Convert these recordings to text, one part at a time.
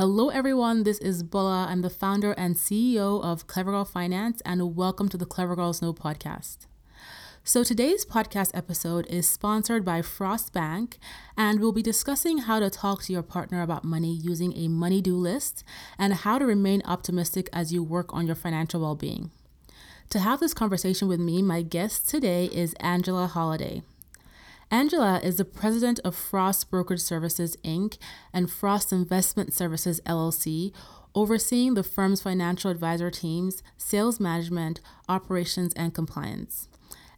Hello, everyone. This is Bola. I'm the founder and CEO of Clever Girl Finance, and welcome to the Clever Girls Know podcast. So, today's podcast episode is sponsored by Frost Bank, and we'll be discussing how to talk to your partner about money using a money do list and how to remain optimistic as you work on your financial well being. To have this conversation with me, my guest today is Angela Holliday. Angela is the president of Frost Brokerage Services Inc. and Frost Investment Services LLC, overseeing the firm's financial advisor teams, sales management, operations, and compliance.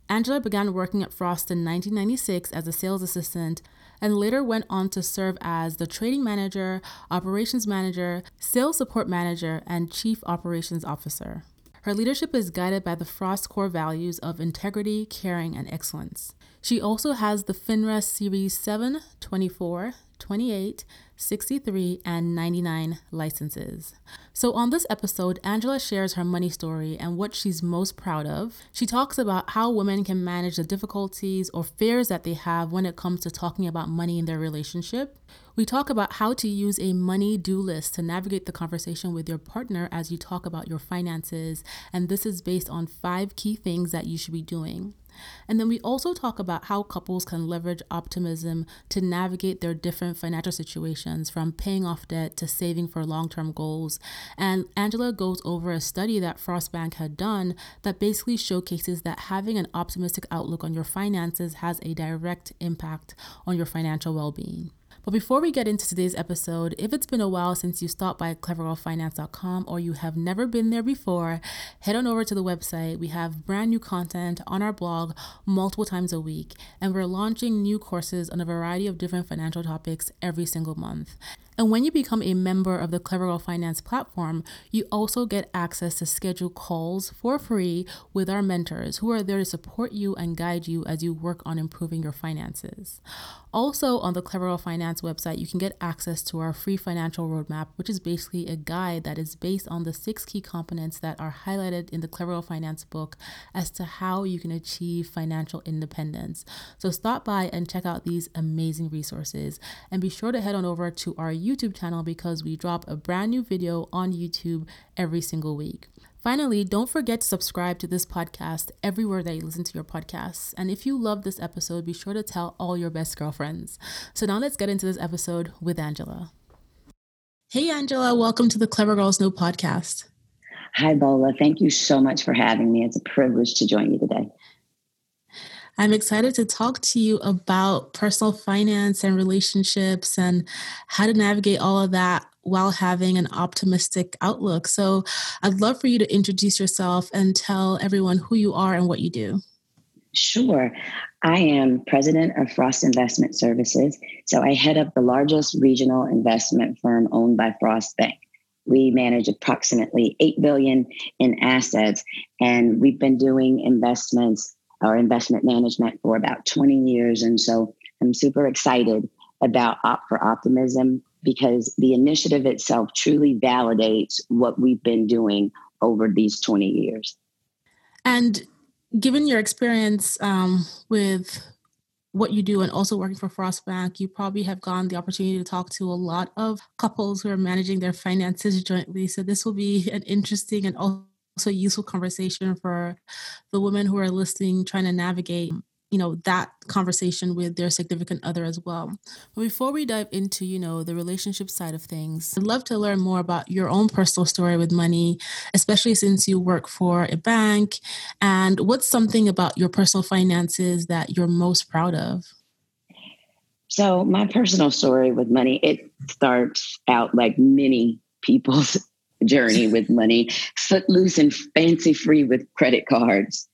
Angela began working at Frost in 1996 as a sales assistant and later went on to serve as the trading manager, operations manager, sales support manager, and chief operations officer. Her leadership is guided by the Frost core values of integrity, caring, and excellence. She also has the FINRA Series 7, 24, 28, 63, and 99 licenses. So, on this episode, Angela shares her money story and what she's most proud of. She talks about how women can manage the difficulties or fears that they have when it comes to talking about money in their relationship. We talk about how to use a money do list to navigate the conversation with your partner as you talk about your finances, and this is based on five key things that you should be doing. And then we also talk about how couples can leverage optimism to navigate their different financial situations from paying off debt to saving for long term goals. And Angela goes over a study that Frost Bank had done that basically showcases that having an optimistic outlook on your finances has a direct impact on your financial well being. But before we get into today's episode, if it's been a while since you stopped by clevergirlfinance.com or you have never been there before, head on over to the website. We have brand new content on our blog multiple times a week, and we're launching new courses on a variety of different financial topics every single month. And when you become a member of the Clever Girl Finance platform, you also get access to schedule calls for free with our mentors who are there to support you and guide you as you work on improving your finances. Also, on the Clever Finance website, you can get access to our free financial roadmap, which is basically a guide that is based on the six key components that are highlighted in the Clever Finance book as to how you can achieve financial independence. So, stop by and check out these amazing resources. And be sure to head on over to our YouTube channel because we drop a brand new video on YouTube every single week. Finally, don't forget to subscribe to this podcast everywhere that you listen to your podcasts. And if you love this episode, be sure to tell all your best girlfriends. So now let's get into this episode with Angela. Hey, Angela, welcome to the Clever Girls Know podcast. Hi, Bola. Thank you so much for having me. It's a privilege to join you today. I'm excited to talk to you about personal finance and relationships and how to navigate all of that while having an optimistic outlook. So I'd love for you to introduce yourself and tell everyone who you are and what you do. Sure. I am president of Frost Investment Services. So I head up the largest regional investment firm owned by Frost Bank. We manage approximately 8 billion in assets and we've been doing investments or investment management for about 20 years and so I'm super excited about Opt for Optimism because the initiative itself truly validates what we've been doing over these 20 years. And given your experience um, with what you do and also working for Frost Bank, you probably have gotten the opportunity to talk to a lot of couples who are managing their finances jointly. So this will be an interesting and also useful conversation for the women who are listening, trying to navigate you know that conversation with their significant other as well. But before we dive into you know the relationship side of things i'd love to learn more about your own personal story with money especially since you work for a bank. And what's something about your personal finances that you're most proud of? So my personal story with money it starts out like many people's journey with money footloose and fancy free with credit cards.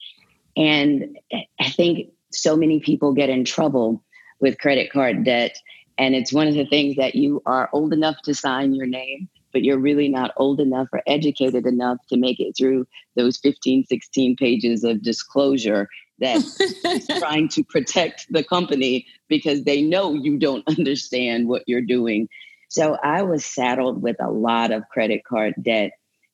And I think so many people get in trouble with credit card debt. And it's one of the things that you are old enough to sign your name, but you're really not old enough or educated enough to make it through those 15, 16 pages of disclosure that is trying to protect the company because they know you don't understand what you're doing. So I was saddled with a lot of credit card debt.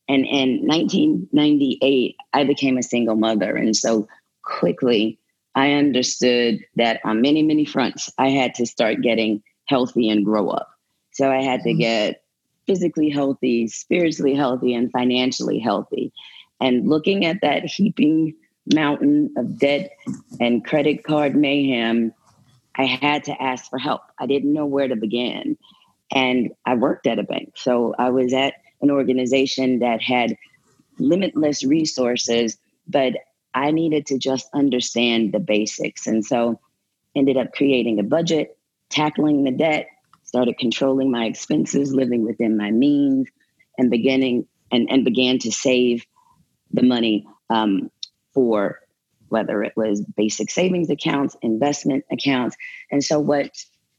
And in 1998, I became a single mother. And so quickly, I understood that on many, many fronts, I had to start getting healthy and grow up. So I had to mm-hmm. get physically healthy, spiritually healthy, and financially healthy. And looking at that heaping mountain of debt and credit card mayhem, I had to ask for help. I didn't know where to begin. And I worked at a bank. So I was at an organization that had limitless resources, but I needed to just understand the basics. And so ended up creating a budget, tackling the debt, started controlling my expenses, living within my means, and beginning and, and began to save the money um, for whether it was basic savings accounts, investment accounts. And so what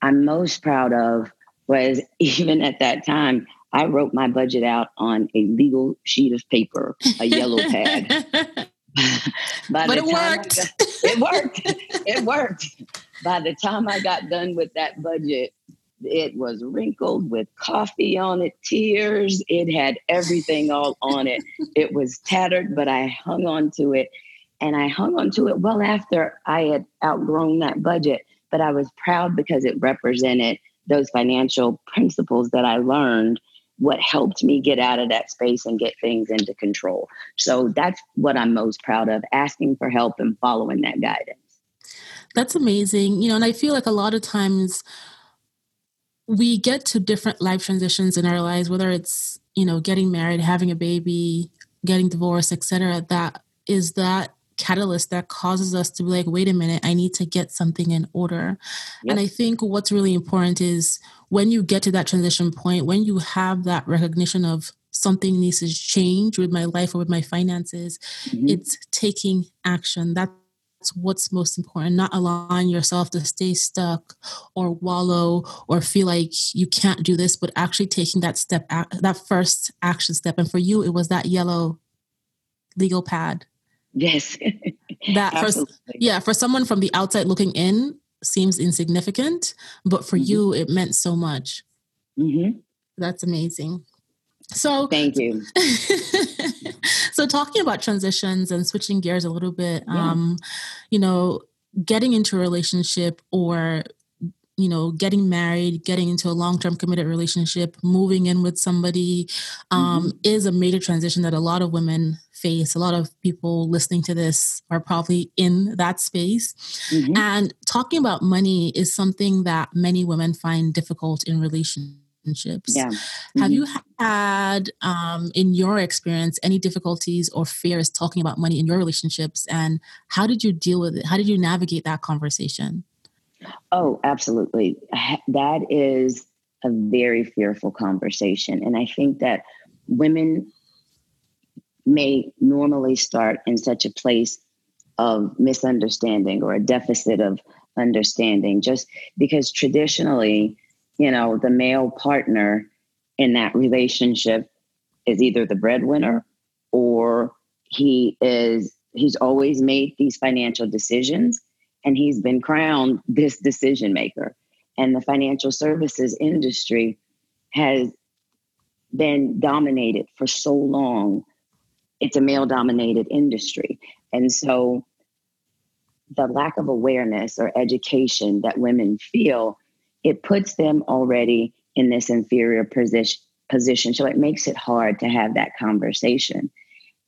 I'm most proud of was even at that time, I wrote my budget out on a legal sheet of paper, a yellow pad. but it worked. Got, it worked. it worked. By the time I got done with that budget, it was wrinkled with coffee on it, tears. It had everything all on it. It was tattered, but I hung on to it. And I hung on to it well after I had outgrown that budget. But I was proud because it represented those financial principles that I learned, what helped me get out of that space and get things into control. So that's what I'm most proud of asking for help and following that guidance. That's amazing. You know, and I feel like a lot of times, we get to different life transitions in our lives whether it's you know getting married having a baby getting divorced etc that is that catalyst that causes us to be like wait a minute i need to get something in order yep. and i think what's really important is when you get to that transition point when you have that recognition of something needs to change with my life or with my finances mm-hmm. it's taking action That's what's most important, not allowing yourself to stay stuck or wallow or feel like you can't do this, but actually taking that step, that first action step. And for you, it was that yellow legal pad. Yes. that for, yeah, for someone from the outside looking in seems insignificant, but for mm-hmm. you, it meant so much. Mm-hmm. That's amazing. So thank you. so talking about transitions and switching gears a little bit, yeah. um, you know, getting into a relationship or you know getting married getting into a long-term committed relationship moving in with somebody um, mm-hmm. is a major transition that a lot of women face a lot of people listening to this are probably in that space mm-hmm. and talking about money is something that many women find difficult in relationships. Yeah. Mm-hmm. Have you had, um, in your experience, any difficulties or fears talking about money in your relationships? And how did you deal with it? How did you navigate that conversation? Oh, absolutely. That is a very fearful conversation. And I think that women may normally start in such a place of misunderstanding or a deficit of understanding just because traditionally you know, the male partner in that relationship is either the breadwinner or he is he's always made these financial decisions and he's been crowned this decision maker. And the financial services industry has been dominated for so long. It's a male dominated industry. And so the lack of awareness or education that women feel it puts them already in this inferior position position. So it makes it hard to have that conversation.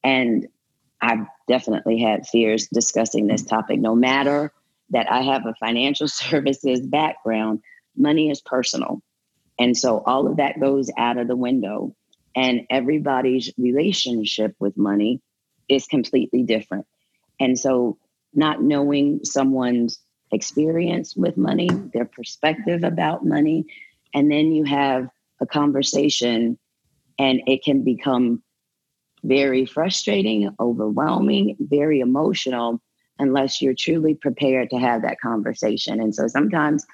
And i've definitely had fears discussing this topic no matter that i have a financial services background money is personal. And so all of that goes out of the window and everybody's relationship with money is completely different. And so not knowing someone's experience with money, their perspective about money, and then you have a conversation and it can become very frustrating, overwhelming, very emotional unless you're truly prepared to have that conversation. And so sometimes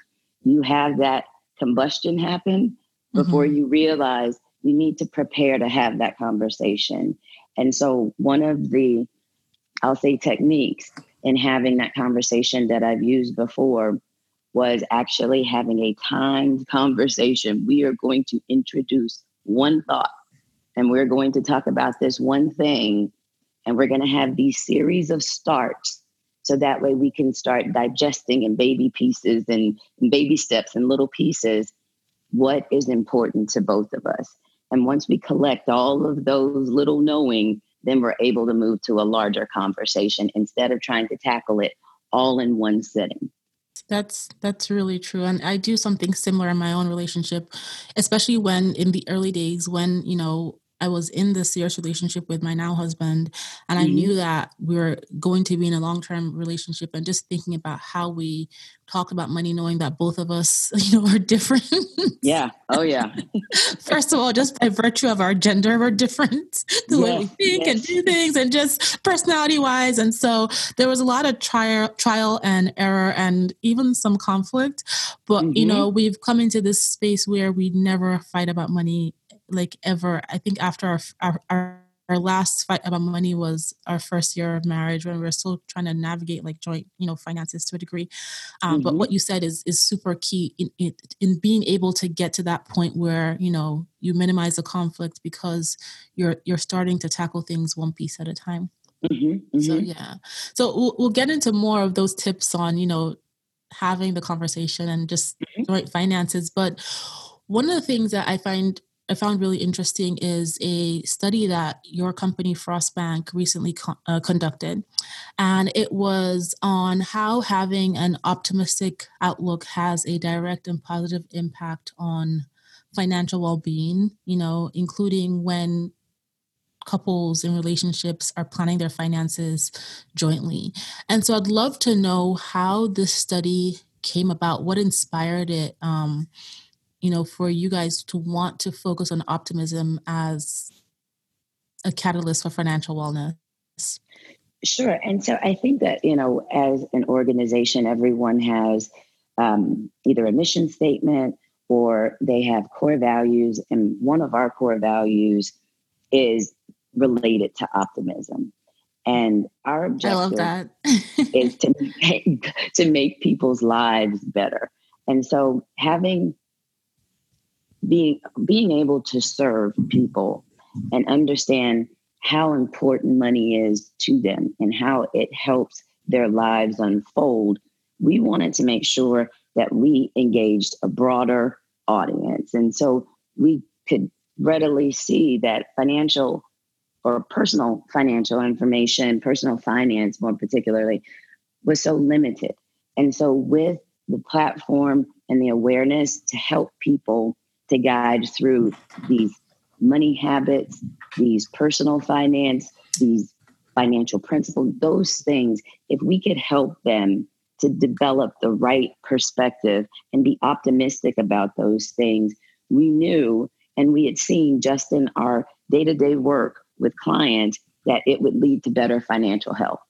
you have that combustion happen before mm-hmm. you realize you need to prepare to have that conversation. And so one of the I'll say techniques in having that conversation that I've used before was actually having a timed conversation. We are going to introduce one thought and we're going to talk about this one thing and we're going to have these series of starts so that way we can start digesting in baby pieces and, baby steps and little pieces what is important to both of us And once we collect all of those little knowing, then we're able to move to a larger conversation instead of trying to tackle it all in one sitting. That's that's really true and I do something similar in my own relationship especially when in the early days when you know I was in this serious relationship with my now husband, and I mm-hmm. knew that we were going to be in a long term relationship. And just thinking about how we talk about money, knowing that both of us, you know, are different. yeah. Oh, yeah. First of all, just by virtue of our gender, we're different. The way we think yes. and do things, and just personality wise. And so there was a lot of trial, trial and error, and even some conflict. But mm-hmm. you know, we've come into this space where we never fight about money like ever. I think after our, our, our our last fight about money was our first year of marriage when we were still trying to navigate like joint you know finances to a degree um, mm-hmm. but what you said is is super key in, in, in being able to get to that point where you know you minimize the conflict because you're you're starting to tackle things one piece at a time mm-hmm. Mm-hmm. so yeah so we'll, we'll get into more of those tips on you know having the conversation and just mm-hmm. joint finances but one of the things that i find I found really interesting is a study that your company Frost Bank recently uh, conducted, and it was on how having an optimistic outlook has a direct and positive impact on financial well-being. You know, including when couples in relationships are planning their finances jointly. And so, I'd love to know how this study came about, what inspired it. Um, you know, for you guys to want to focus on optimism as a catalyst for financial wellness? Sure. And so I think that, you know, as an organization, everyone has um, either a mission statement or they have core values. And one of our core values is related to optimism. And our objective is to make, to make people's lives better. And so having being being able to serve people and understand how important money is to them and how it helps their lives unfold we wanted to make sure that we engaged a broader audience. And so we could readily see that financial or personal financial information personal finance more particularly was so limited. And so with the platform and the awareness to help people to guide through these money habits, these personal finance, these financial principles, those things, if we could help them to develop the right perspective and be optimistic about those things, we knew and we had seen just in our day to day work with clients that it would lead to better financial health.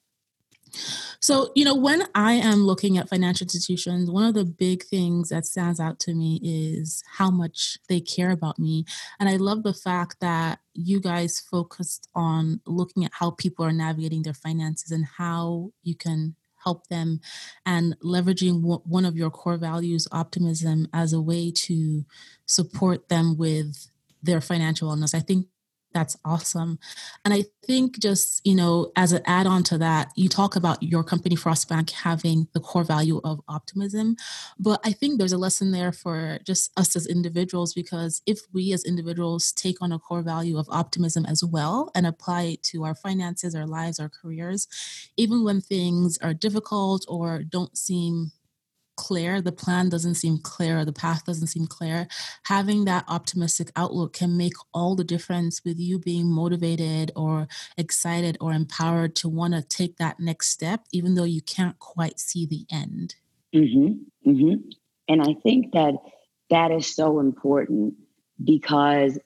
So, you know, when I am looking at financial institutions, one of the big things that stands out to me is how much they care about me. And I love the fact that you guys focused on looking at how people are navigating their finances and how you can help them and leveraging one of your core values, optimism, as a way to support them with their financial wellness. I think that's awesome. And I think just, you know, as an add on to that, you talk about your company, Frostbank, having the core value of optimism. But I think there's a lesson there for just us as individuals, because if we as individuals take on a core value of optimism as well and apply it to our finances, our lives, our careers, even when things are difficult or don't seem clear, the plan doesn't seem clear, or the path doesn't seem clear, having that optimistic outlook can make all the difference with you being motivated or excited or empowered to want to take that next step, even though you can't quite see the end. Mm-hmm, mm-hmm. And I think that that is so important because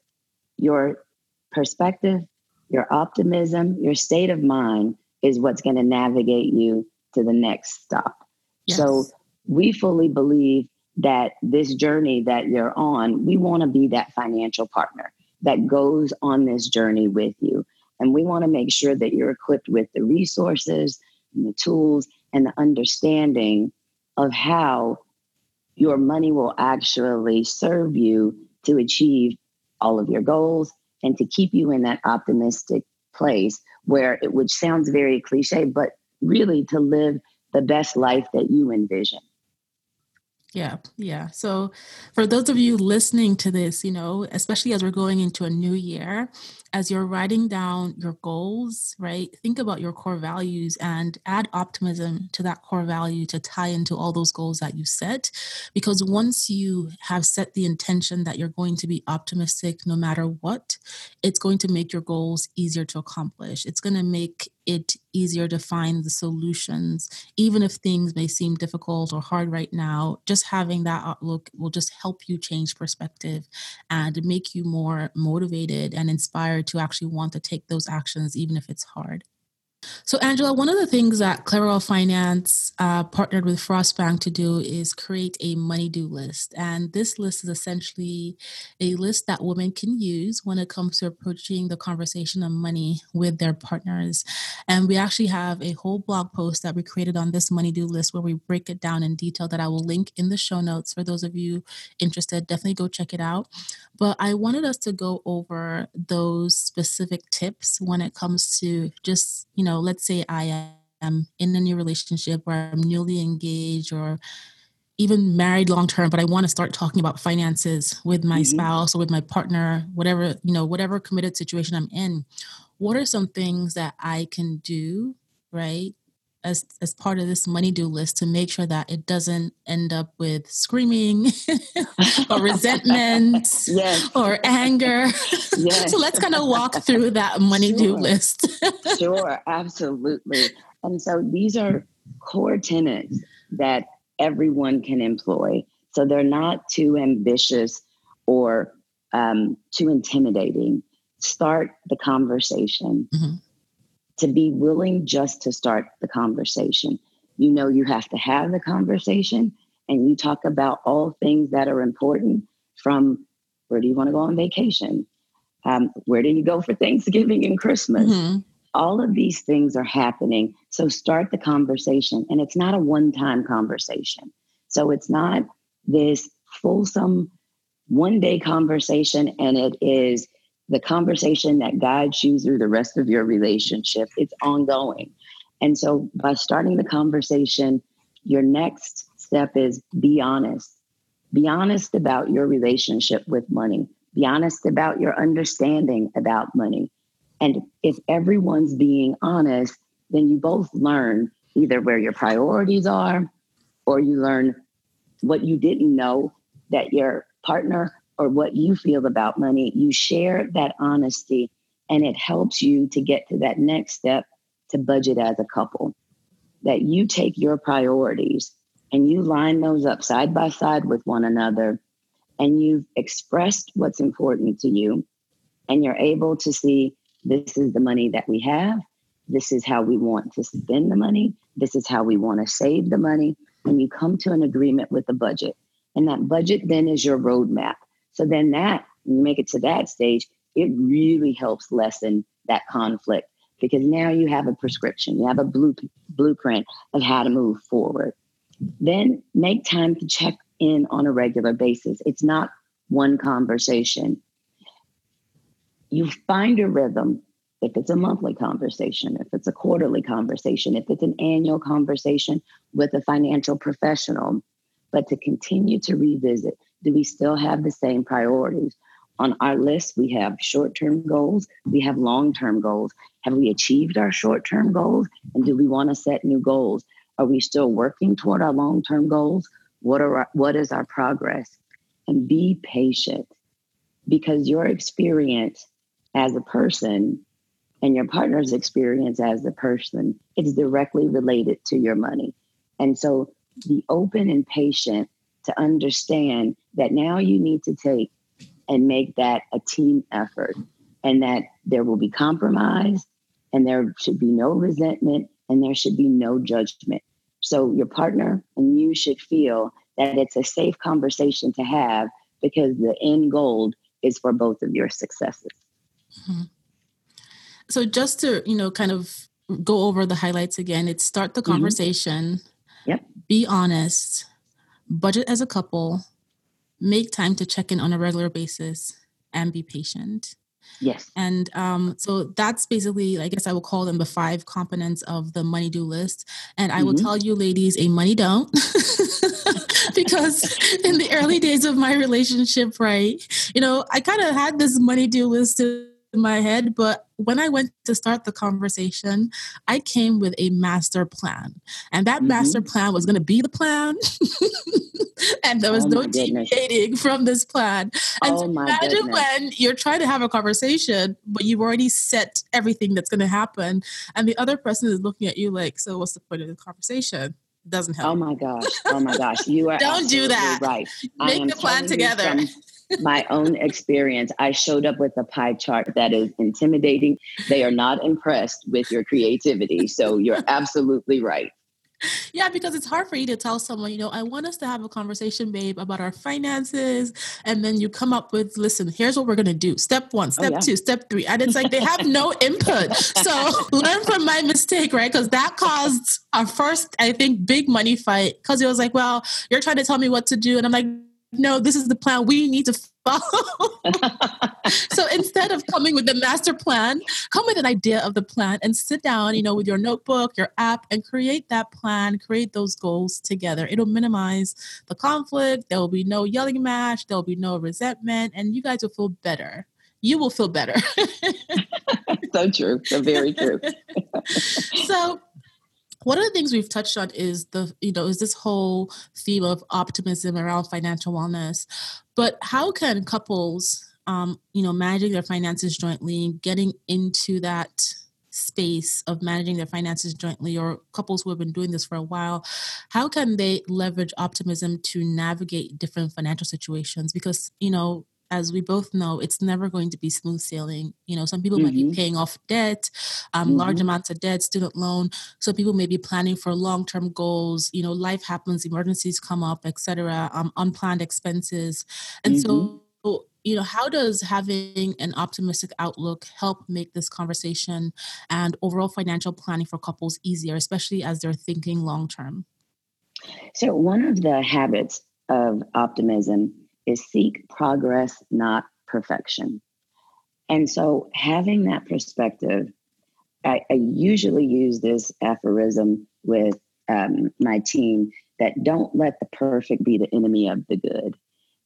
your perspective, your optimism, your state of mind is what's going to navigate you to the next stop. Yes. So we fully believe that this journey that you're on, we want to be that financial partner that goes on this journey with you. And we want to make sure that you're equipped with the resources and the tools and the understanding of how your money will actually serve you to achieve all of your goals and to keep you in that optimistic place where it which sounds very cliche but really to live the best life that you envision Yeah, yeah. So, for those of you listening to this, you know, especially as we're going into a new year, as you're writing down your goals, right? Think about your core values and add optimism to that core value to tie into all those goals that you set. Because once you have set the intention that you're going to be optimistic no matter what, it's going to make your goals easier to accomplish. It's going to make it easier to find the solutions, even if things may seem difficult or hard right now. Just having that outlook will just help you change perspective and make you more motivated and inspired to actually want to take those actions, even if it's hard. So, Angela, one of the things that Clever Girl Finance uh, partnered with Frost Bank to do is create a money do list. And this list is essentially a list that women can use when it comes to approaching the conversation of money with their partners. And we actually have a whole blog post that we created on this money do list where we break it down in detail that I will link in the show notes for those of you interested. Definitely go check it out. But I wanted us to go over those specific tips when it comes to just, you know, know, let's say I am in a new relationship or I'm newly engaged or even married long term, but I want to start talking about finances with my mm-hmm. spouse or with my partner, whatever, you know, whatever committed situation I'm in. What are some things that I can do, right? As as part of this money do list to make sure that it doesn't end up with screaming or resentment yes. or anger. Yes. so let's kind of walk through that money sure. do list. sure, absolutely. And so these are core tenets that everyone can employ. So they're not too ambitious or um, too intimidating. Start the conversation. Mm-hmm to be willing just to start the conversation. You know, you have to have the conversation and you talk about all things that are important from where do you want to go on vacation? Um, where do you go for Thanksgiving and Christmas? Mm-hmm. All of these things are happening. So start the conversation. And it's not a one time conversation. So it's not this fulsome one day conversation and it is the conversation that guides you through the rest of your relationship. It's ongoing. And so by starting the conversation, your next step is be honest. Be honest about your relationship with money. Be honest about your understanding about money. And if everyone's being honest, then you both learn either where your priorities are or you learn what you didn't know that your partner or what you feel about money, you share that honesty and it helps you to get to that next step to budget as a couple. That you take your priorities and you line those up side by side with one another and you've expressed what's important to you and you're able to see this is the money that we have this is how we want to spend the money this is how we want to save the money and you come to an agreement with the budget and that budget then is your roadmap so then that, you make it to that stage, it really helps lessen that conflict because now you have a prescription, you have a blue, blueprint of how to move forward. Then make time to check in on a regular basis. It's not one conversation. You find a rhythm if it's a monthly conversation, if it's a quarterly conversation, if it's an annual conversation with a financial professional, but to continue to revisit do we still have the same priorities? On our list, we have short term goals, we have long term goals. Have we achieved our short term goals? And do we want to set new goals? Are we still working toward our long term goals? What, are our, what is our progress? And be patient because your experience as a person and your partner's experience as a person is directly related to your money. And so be open and patient to understand that now you need to take and make that a team effort and that there will be compromise and there should be no resentment and there should be no judgment. So your partner and you should feel that it's a safe conversation to have because the end goal is for both of your successes. Mm-hmm. So just to, you know, kind of go over the highlights again, it's start the mm-hmm. conversation. Mm-hmm. Yep. Be honest budget as a couple, make time to check in on a regular basis, and be patient. Yes. And um, so that's basically, I guess I will call them the five components of the money do list. And I will mm-hmm. tell you, ladies, a money don't. because in the early days of my relationship, right, you know, I kind of had this money do list in my head, but when I went to start the conversation, I came with a master plan. And that mm-hmm. master plan was going to be the plan. and there was oh no deviating from this plan. And oh imagine goodness. when you're trying to have a conversation, but you've already set everything that's going to happen. And the other person is looking at you like, so what's the point of the conversation? Doesn't help. Oh my gosh. Oh my gosh. You are Don't do that. Right. Make the plan together my own experience, I showed up with a pie chart that is intimidating. They are not impressed with your creativity. So you're absolutely right. Yeah, because it's hard for you to tell someone, you know, I want us to have a conversation, babe, about our finances. And then you come up with, listen, here's what we're going to do. Step one, oh, step oh, yeah. two, step three. And it's like they have no input. So learn from my mistake, right? Because that caused our first, I think, big money fight. Because it was like, well, you're trying to tell me what to do. And I'm like, no, this is the plan we need to follow. so instead of coming with the master plan, come with an idea of the plan and sit down, you know, with your notebook, your app, and create that plan, create those goals together. It'll minimize the conflict. There will be no yelling match. There'll be no resentment, and you guys will feel better. You will feel better. so true. So very true. so one of the things we've touched on is the you know is this whole theme of optimism around financial wellness. But how can couples um, you know managing their finances jointly getting into that space of managing their finances jointly or couples who have been doing this for a while how can they leverage optimism to navigate different financial situations? Because you know as we both know, it's never going to be smooth sailing. You know, some people mm-hmm. might be mm-hmm. paying off debt, um, mm-hmm. large amounts of debt, student loan. So people may be planning for long-term goals. You know, life happens, emergencies come up, etc. Um, unplanned expenses, and mm-hmm. so you know how does having an optimistic outlook help make this conversation and overall financial planning for couples easier especially as they're thinking long term so one of the habits of optimism is seek progress, not perfection. And so, having that perspective, I, I usually use this aphorism with um, my team that don't let the perfect be the enemy of the good.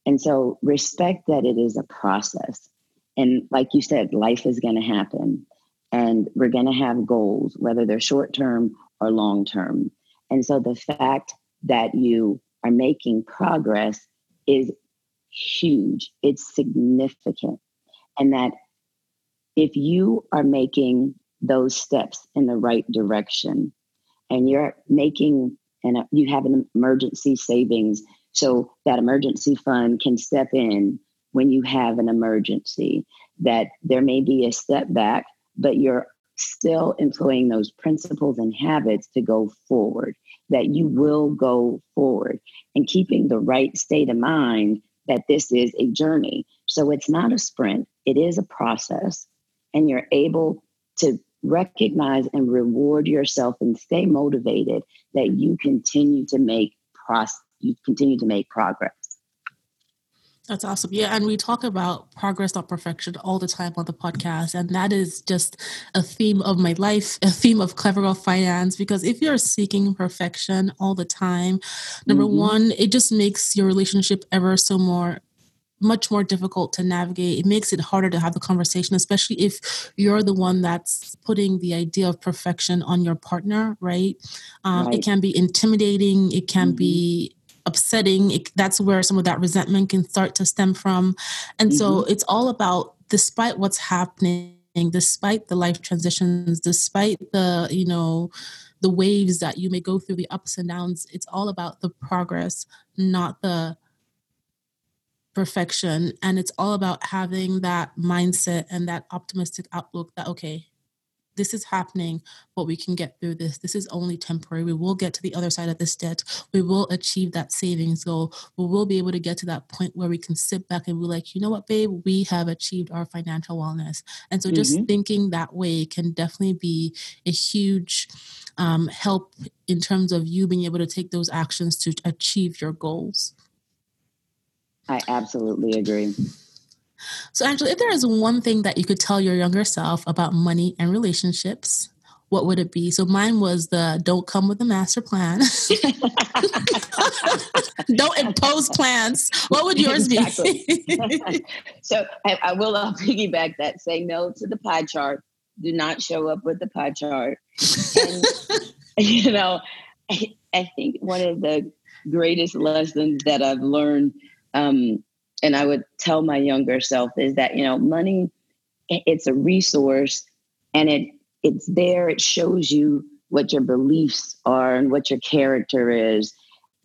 And so, respect that it is a process. And like you said, life is going to happen, and we're going to have goals, whether they're short term or long term. And so, the fact that you are making progress is huge, it's significant. And that if you are making those steps in the right direction and you're making and you have an emergency savings so that emergency fund can step in when you have an emergency that there may be a step back but you're still employing those principles and habits to go forward that you will go forward and keeping the right state of mind that this is a journey. So it's not a sprint, it is a process. And you're able to recognize and reward yourself and stay motivated that you continue to make process you continue to make progress. That's awesome. Yeah. And we talk about progress, not perfection all the time on the podcast. And that is just a theme of my life, a theme of Clever Girl Finance. Because if you're seeking perfection all the time, number mm-hmm. one, it just makes your relationship ever so more much more difficult to navigate. It makes it harder to have the conversation, especially if you're the one that's putting the idea of perfection on your partner, right? Um, right. It can be intimidating. It can mm-hmm. be upsetting. It, that's where some of that resentment can start to stem from. And mm-hmm. so it's all about despite what's happening despite the life transitions despite the you know the waves that you may go through the ups and downs it's all about the progress not the perfection. And it's all about having that mindset and that optimistic outlook that okay this is happening, but we can get through this. This is only temporary. We will get to the other side of this debt. We will achieve that savings goal. We will be able to get to that point where we can sit back and be like, you know what, babe, we have achieved our financial wellness. And so just mm-hmm. thinking that way can definitely be a huge um, help in terms of you being able to take those actions to achieve your goals. I absolutely agree. So, Angela, if there is one thing that you could tell your younger self about money and relationships, what would it be? So mine was the don't come with a master plan. don't impose plans. What would yours be? so I, I will I'll piggyback that. Say no to the pie chart. Do not show up with the pie chart. And, you know, I, I, think one of the greatest lessons that I've learned, um, and I would tell my younger self, is that you know, money it's a resource, and it it's there, it shows you what your beliefs are and what your character is.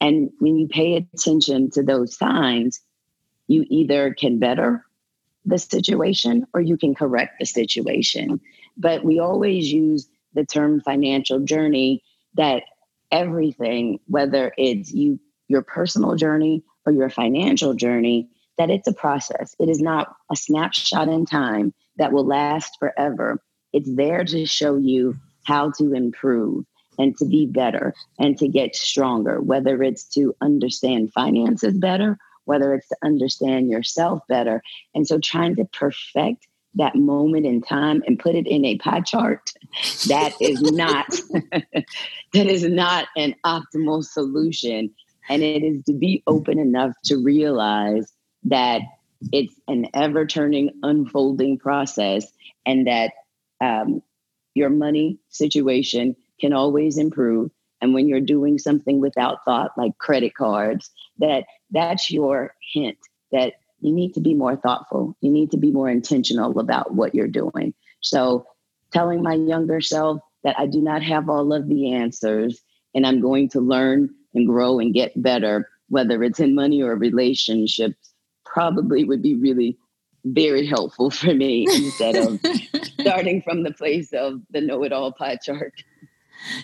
And when you pay attention to those signs, you either can better the situation or you can correct the situation. But we always use the term financial journey that everything, whether it's you your personal journey or your financial journey, that it's a process. It is not a snapshot in time that will last forever. It's there to show you how to improve and to be better and to get stronger, whether it's to understand finances better, whether it's to understand yourself better. And so trying to perfect that moment in time and put it in a pie chart, that is not that is not an optimal solution. And it is to be open enough to realize that it's an ever turning, unfolding process and that um, your money situation can always improve. And when you're doing something without thought like credit cards that that's your hint that you need to be more thoughtful. You need to be more intentional about what you're doing. So telling my younger self that i do not have all of the answers and i'm going to learn and grow and get better whether it's in money or relationships probably would be really very helpful for me instead of starting from the place of the know-it-all pie chart.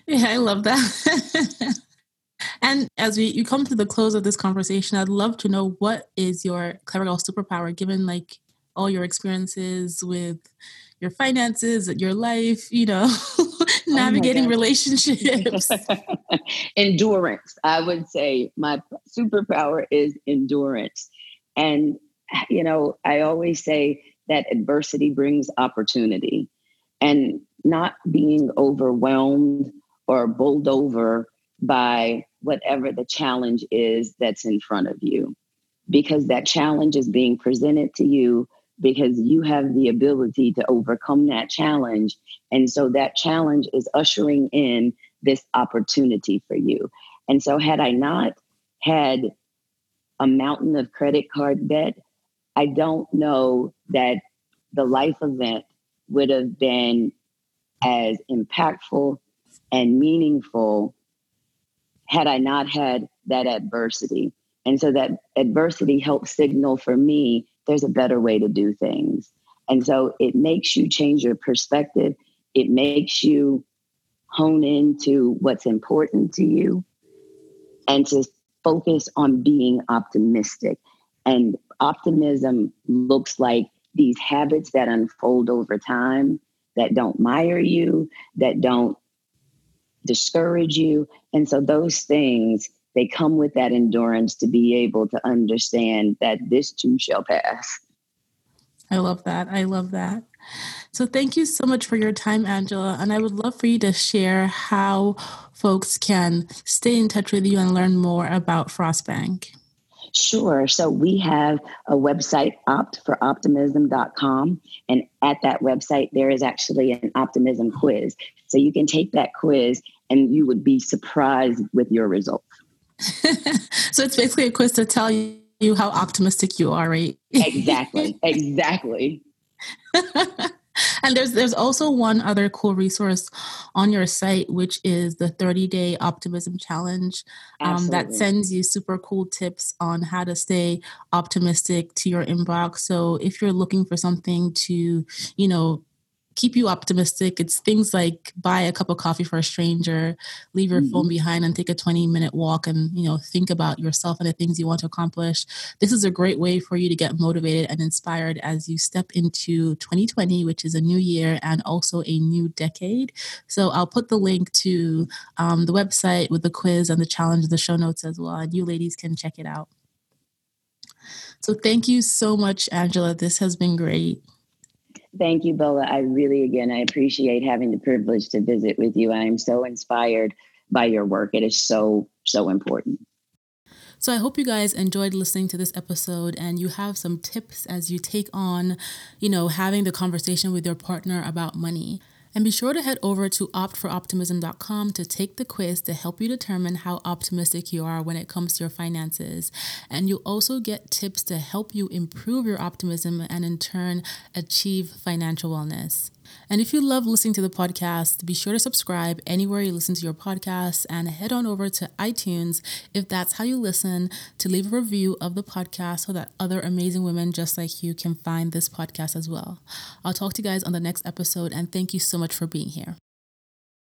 Yeah, I love that. and as we you come to the close of this conversation, I'd love to know what is your clever girl superpower, given like all your experiences with your finances, your life, you know, oh navigating oh relationships. endurance. I would say my superpower is endurance. And you know, I always say that adversity brings opportunity. And not being overwhelmed or bowled over by whatever the challenge is that's in front of you. Because that challenge is being presented to you because you have the ability to overcome that challenge. And so that challenge is ushering in this opportunity for you. And so had i not had a mountain of credit card debt I don't know that the life event would have been as impactful and meaningful had I not had that adversity. And so that adversity helps signal for me there's a better way to do things. And so it makes you change your perspective. It makes you hone into what's important to you and to focus on being optimistic. And optimism looks like these habits that unfold over time that don't mire you, that don't discourage you. And so those things, they come with that endurance to be able to understand that this too shall pass. I love that. I love that. So thank you so much for your time, Angela. And I would love for you to share how folks can stay in touch with you and learn more about Frost Bank. Sure. So we have a website, optforoptimism.com. And at that website, there is actually an optimism quiz. So you can take that quiz and you would be surprised with your results. so it's basically a quiz to tell you how optimistic you are, right? exactly. Exactly. and there's there's also one other cool resource on your site which is the 30 day optimism challenge um, that sends you super cool tips on how to stay optimistic to your inbox. So if you're looking for something to you know keep you optimistic. It's things like buy a cup of coffee for a stranger, leave your mm-hmm. phone behind and take a 20 minute walk and, you know, think about yourself and the things you want to accomplish. This is a great way for you to get motivated and inspired as you step into 2020, which is a new year and also a new decade. So I'll put the link to um, the website with the quiz and the challenge in the show notes as well. And you ladies can check it out. So thank you so much, Angela. This has been great. Thank you, Bola. I really, again, I appreciate having the privilege to visit with you. I am so inspired by your work. It is so, so important. So I hope you guys enjoyed listening to this episode and you have some tips as you take on, you know, having the conversation with your partner about money. And be sure to head over to optforoptimism.com to take the quiz to help you determine how optimistic you are when it comes to your finances. And you'll also get tips to help you improve your optimism and in turn achieve financial wellness. And if you love listening to the podcast, be sure to subscribe anywhere you listen to your podcast and head on over to iTunes if that's how you listen to leave a review of the podcast so that other amazing women just like you can find this podcast as well. I'll talk to you guys on the next episode and thank you so much for being here.